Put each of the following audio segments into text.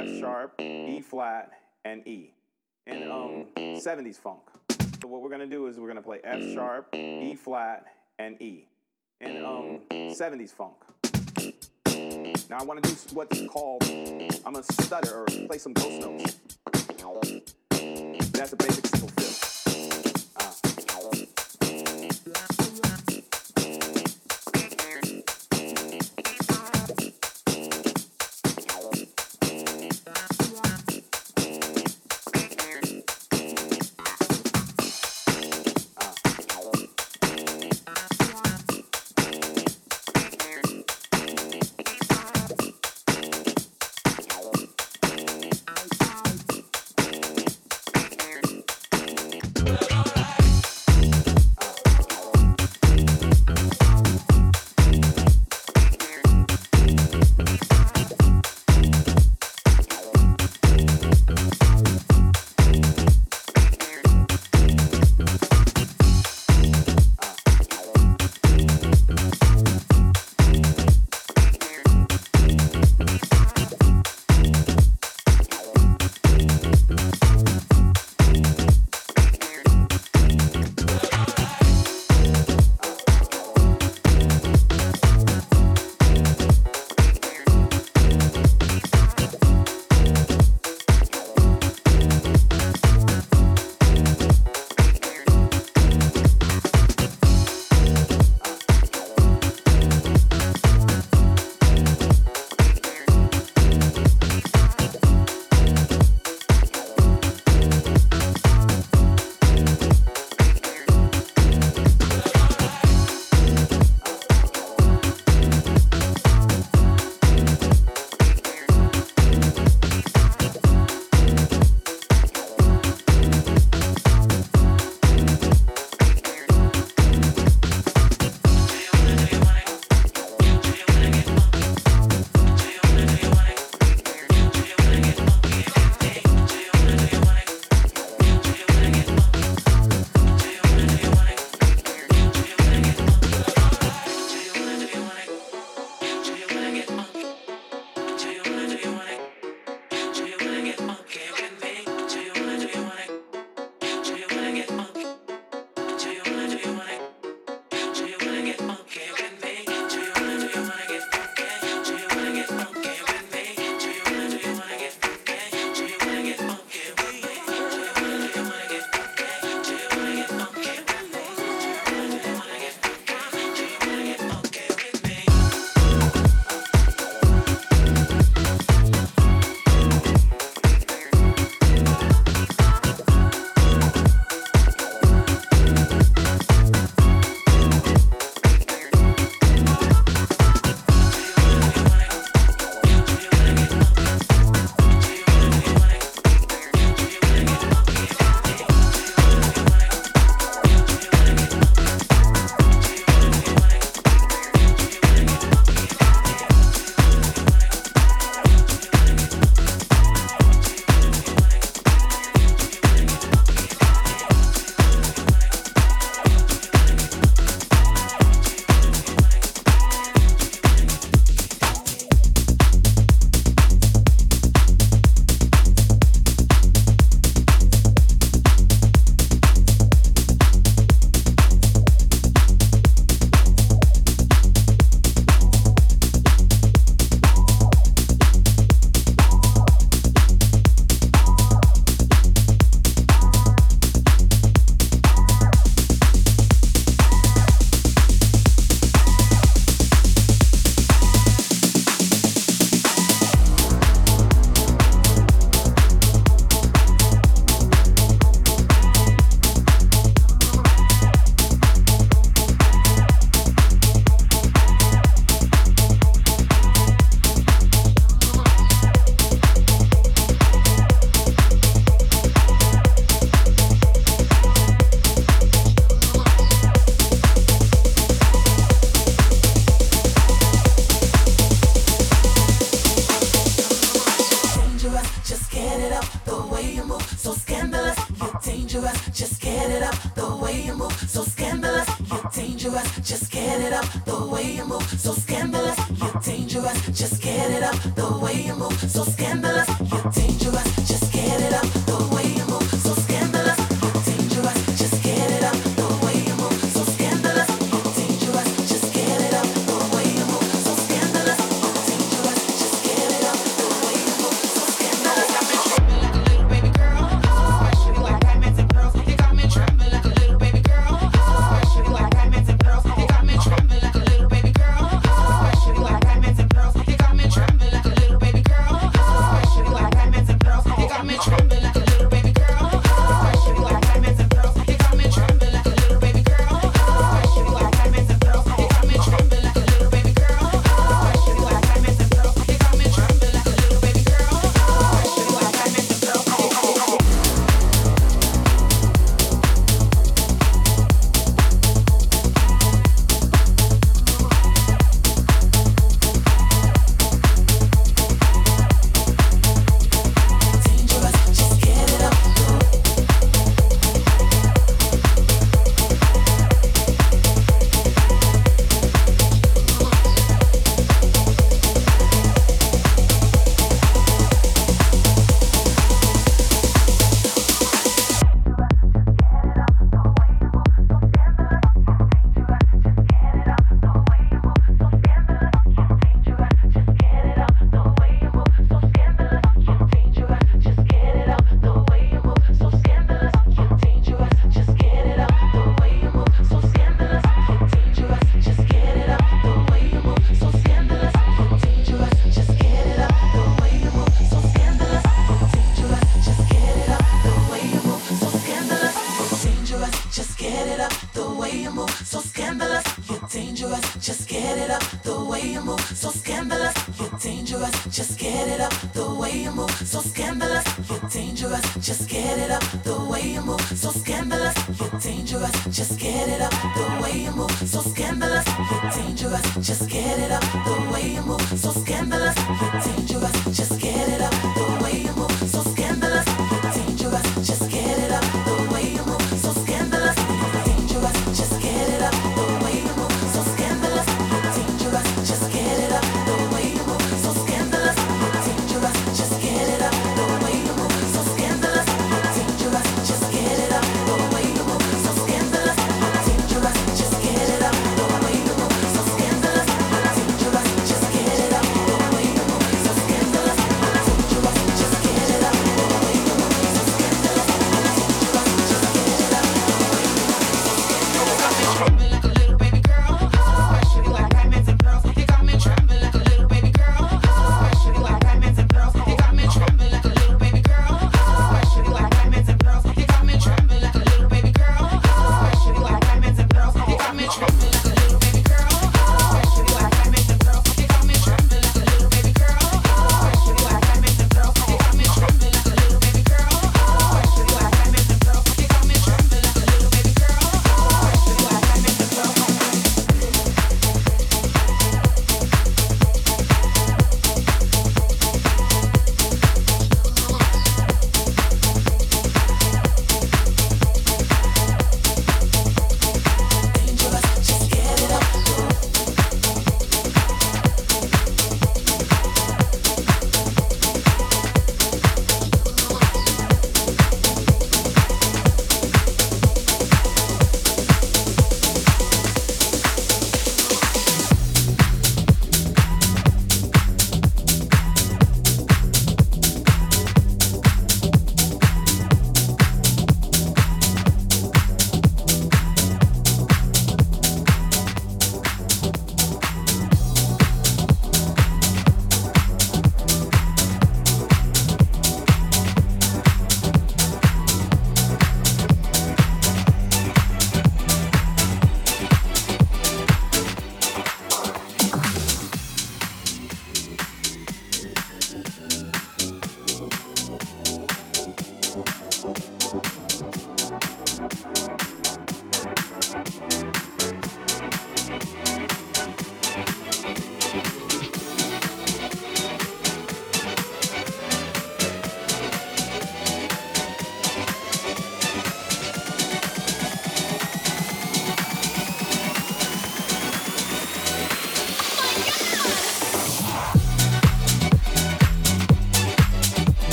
F sharp, E flat, and E in um, 70s funk. So what we're gonna do is we're gonna play F sharp, E flat, and E in um, 70s funk. Now I want to do what's called I'm gonna stutter or play some ghost notes. That's a basic single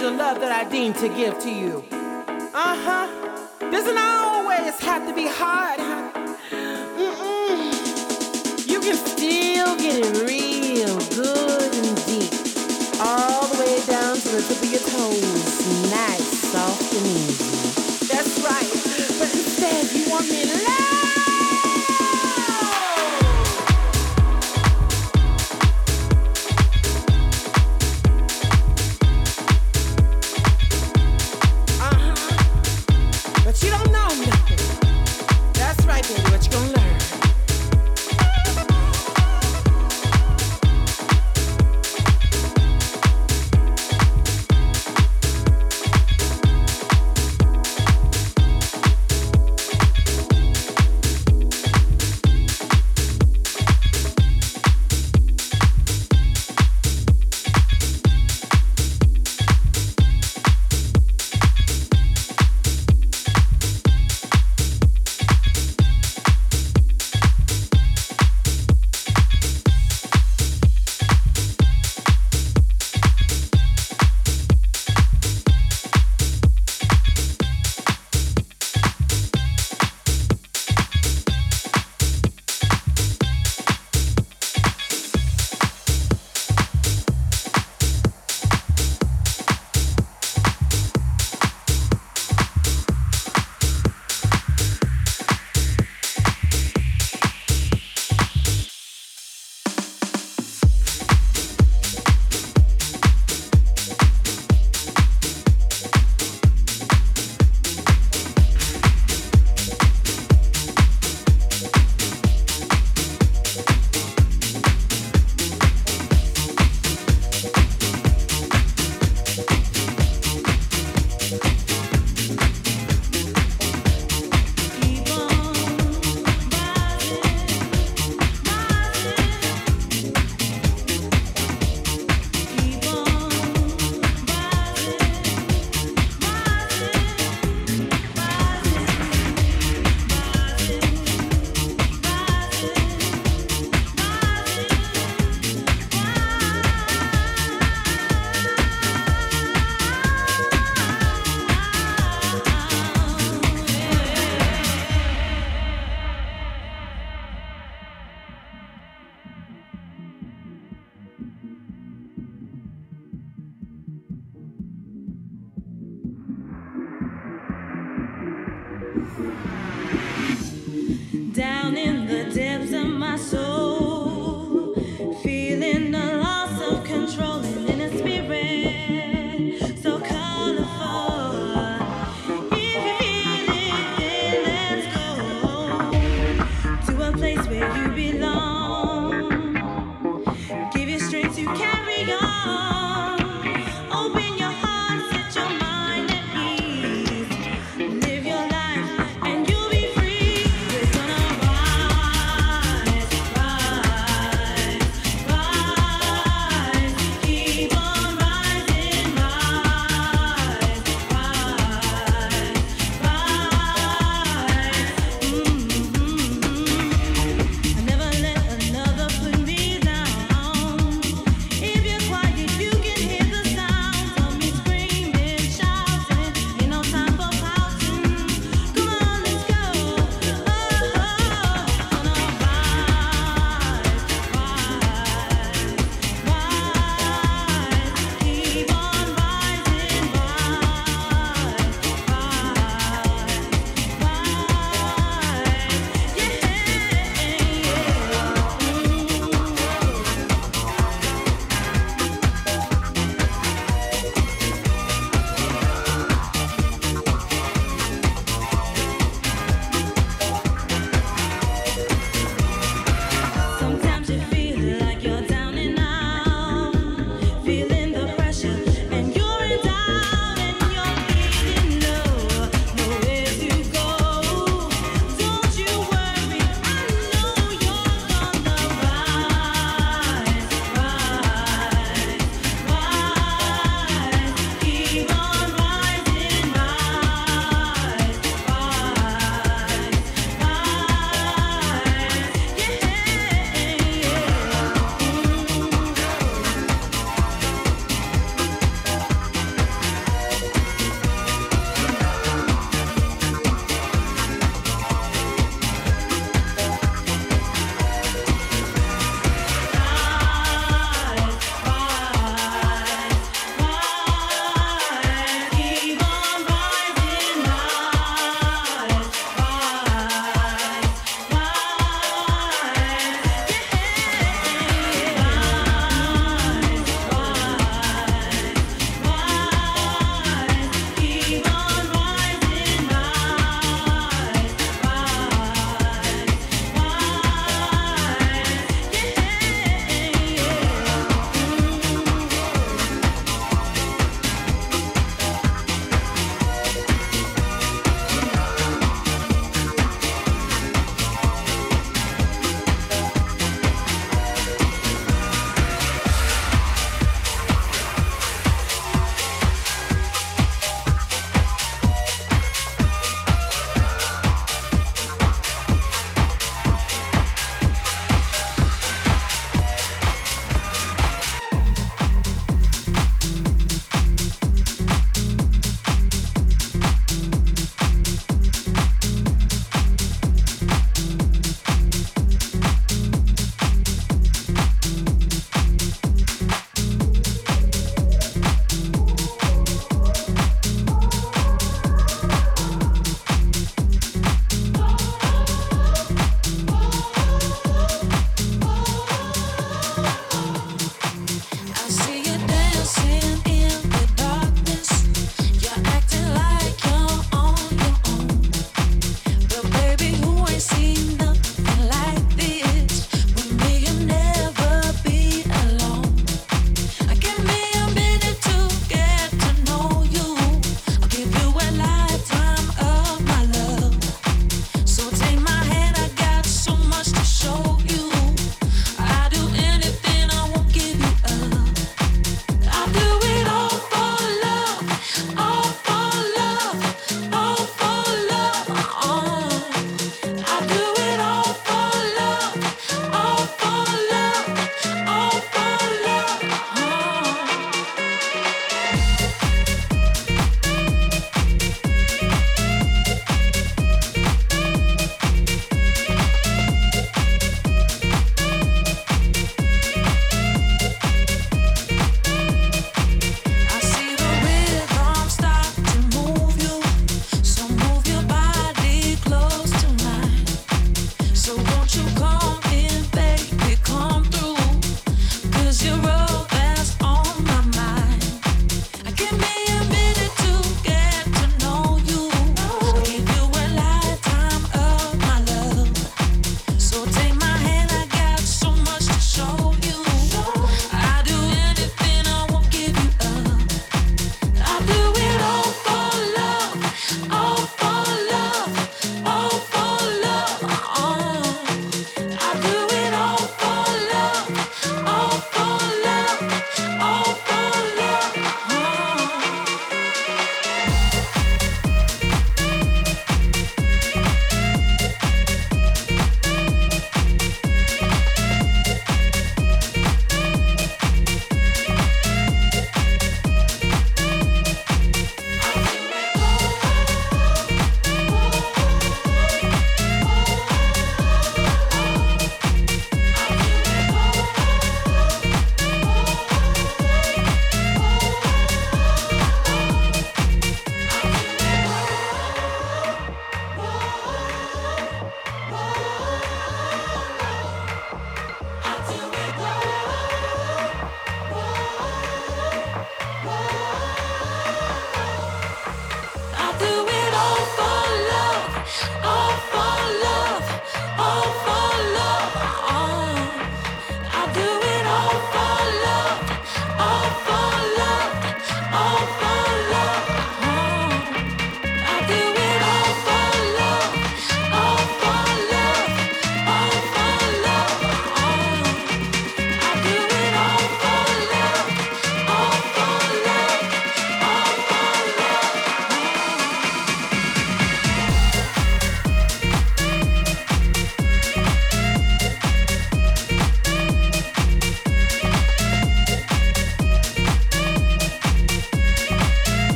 The love that I deem to give to you. Uh huh. Doesn't always have to be hard,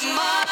my